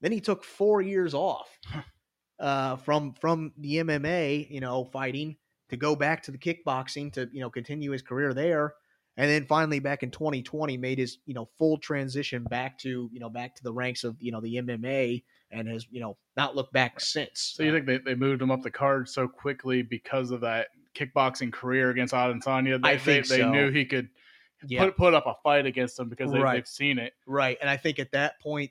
Then he took four years off uh, from from the MMA, you know, fighting to go back to the kickboxing to you know continue his career there. And then finally, back in 2020, made his you know full transition back to you know back to the ranks of you know the MMA and has you know not looked back since. So you think they, they moved him up the card so quickly because of that kickboxing career against Adesanya? They, I think they, they so. knew he could yeah, put put up a fight against him because they, Right. they've seen it. Right. And I think at that point,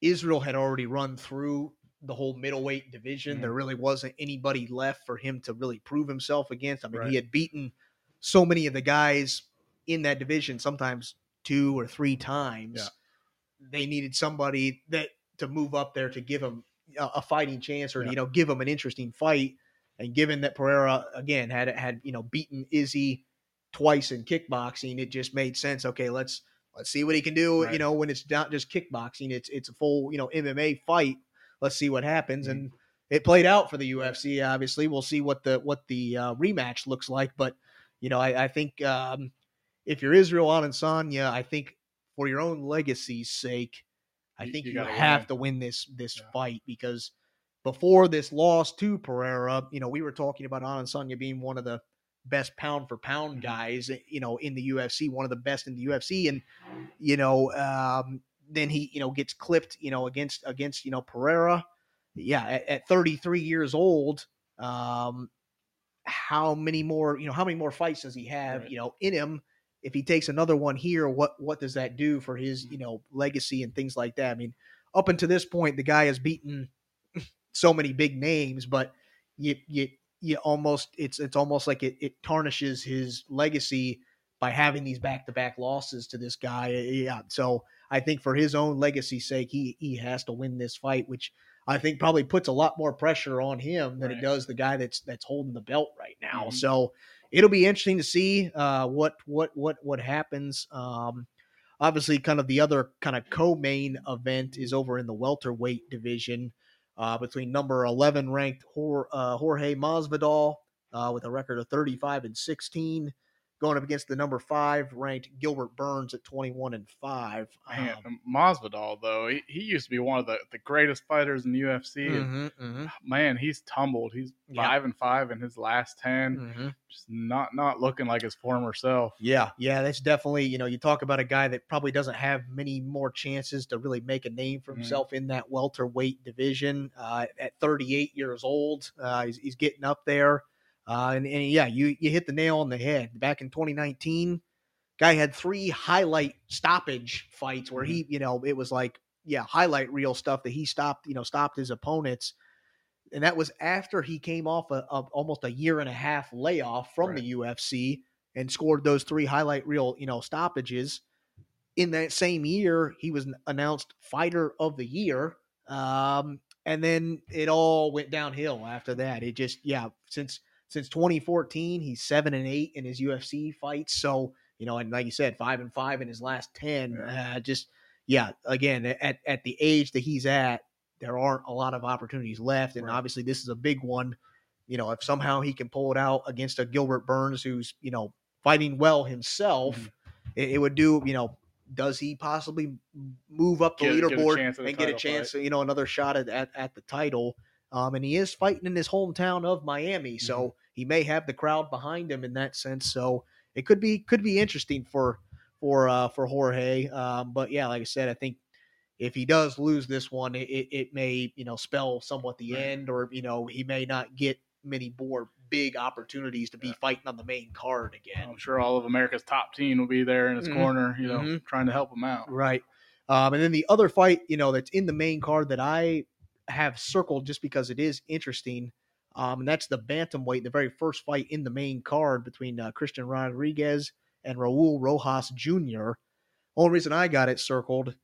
Israel had already run through the whole middleweight division. Mhm. There really wasn't anybody left for him to really prove himself against. I mean, Right. he had beaten so many of the guys in that division, sometimes two or three times. Yeah. They needed somebody that to move up there to give them a, a fighting chance or Yeah. you know give them an interesting fight. And given that Pereira again had had you know beaten Izzy twice in kickboxing, it just made sense. Okay, let's let's see what he can do. Right. You know, when it's not just kickboxing, it's it's a full you know MMA fight. Let's see what happens, Mhm. and it played out for the UFC. Obviously, we'll see what the what the uh, rematch looks like. But you know, I, I think um, if you're Israel Adesanya, I think for your own legacy's sake, I You- think you you, have win. to win this this Yeah. fight because before this loss to Pereira, you know, we were talking about Adesanya being one of the best pound for pound Mhm. guys, eh, you know, in the UFC, one of the best in the UFC, and you know, um, then he, you know, gets clipped, you know, against against you know Pereira. Yeah, at, at 33 years old, um, how many more, you know, how many more fights does he have, Right. you know, in him? If he takes another one here, what what does that do for his, you mm-hmm. know, legacy and things like that? I mean, up until this point, the guy has beaten so many big names, but you you you almost it's it's almost like it, it tarnishes his legacy by having these back to back losses to this guy. Yeah, so I think for his own legacy's sake, he he has to win this fight, which I think probably puts a lot more pressure on him than Right. it does the guy that's that's holding the belt right now. Mhm. So it'll be interesting to see uh, what what what what happens. Um, obviously, kind of the other kind of co-main event is over in the welterweight division uh, between number eleven ranked uh, Jorge Masvidal uh, with a record of thirty five and sixteen. Going up against the number five ranked Gilbert Burns at twenty one and five. Man, Um, Masvidal though, he, he used to be one of the, the greatest fighters in the UFC. and mhm, mhm, man, he's tumbled. He's Yeah. five and five in his last 10 mhm. Just not not looking like his former self. Yeah, yeah, that's definitely, you know, you talk about a guy that probably doesn't have many more chances to really make a name for Mhm. himself in that welterweight division. Uh, at 38 years old, uh, he's, he's getting up there. Uh, and, and yeah, you, you hit the nail on the head. Back in 2019, guy had three highlight stoppage fights where he, you know, it was like, yeah, highlight reel stuff that he stopped, you know, stopped his opponents. And that was after he came off a, of almost a year and a half layoff from the UFC and scored those three highlight reel, you know, stoppages. In that same year, he was announced fighter of the year. Um, and then it all went downhill after that. It just, yeah, since since 2014, he's seven and eight in his UFC fights. So, you know, and like you said, five and five in his last 10. Uh, just, yeah, again, at, at the age that he's at, there aren't a lot of opportunities left. And Right. obviously, this is a big one. You know, if somehow he can pull it out against a Gilbert Burns who's, you know, fighting well himself, Mhm. it, it would do, you know, does he possibly move up the Get- get a leaderboard chance and get a chance, fight. you know, another shot at, at, at the title? Um, and he is fighting in his hometown of Miami, Mm-hmm. so he may have the crowd behind him in that sense. So it could be could be interesting for for uh, for Jorge. Um, but yeah, like I said, I think if he does lose this one, it, it, may you know spell somewhat the Right. end, or you know he may not get many more big opportunities to be Yeah. fighting on the main card again. I'm sure all of America's top team will be there in his Mhm. corner, you know, Mhm. trying to help him out. Right. Um, and then the other fight, you know, that's in the main card that I have circled just because it is interesting. Um, and that's the bantamweight, the very first fight in the main card between uh, Christian Rodriguez and Raul Rojas Jr. Only reason I got it circled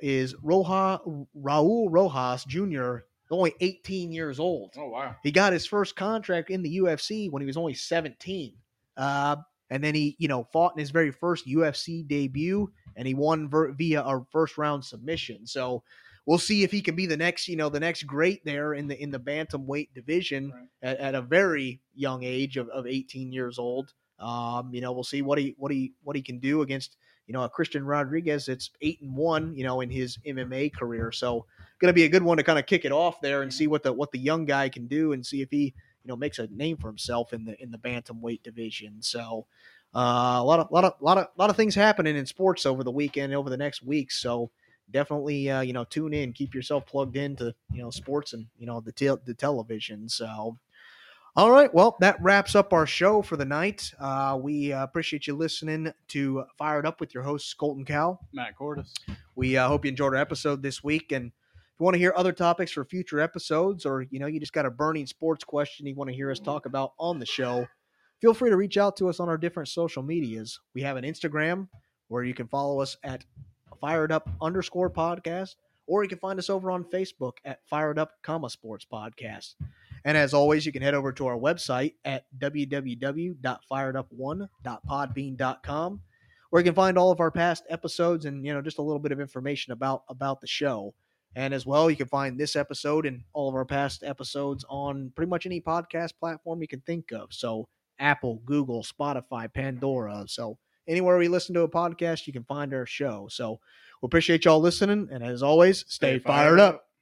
is Roja, Raul Rojas Jr. only 18 years old. Oh wow. He got his first contract in the UFC when he was only 17. Uh, and then he, you know, fought in his very first UFC debut and he won ver- via a first round submission. So we'll see if he can be the next, you know, the next great there in the in the bantamweight division Right. at, at a very young age of, of 18 years old. Um, you know, we'll see what he what he what he can do against, you know, a Christian Rodriguez that's eight and one, you know, in his MMA career. So gonna be a good one to kind of kick it off there and see what the what the young guy can do and see if he you know makes a name for himself in the in the bantamweight division. So uh, a lot of lot of lot of lot of things happening in sports over the weekend over the next week. So definitely uh, you know tune in, keep yourself plugged into you know sports and you know the tel- the television. So. All right, well, that wraps up our show for the night. Uh, we uh, appreciate you listening to Fired Up with your host, Colton Cow. Matt Cordis. We uh, hope you enjoyed our episode this week. And if you want to hear other topics for future episodes, or you know, you just got a burning sports question you want to hear us talk about on the show, feel free to reach out to us on our different social medias. We have an Instagram where you can follow us at fired up underscore podcast, or you can find us over on Facebook at fired up comma sports podcast. And as always, you can head over to our website at www.firedup1.podbean.com where you can find all of our past episodes and you know just a little bit of information about about the show. And as well, you can find this episode and all of our past episodes on pretty much any podcast platform you can think of. So Apple, Google, Spotify, Pandora. So anywhere we listen to a podcast, you can find our show. So we appreciate y'all listening. And as always, stay, fired up.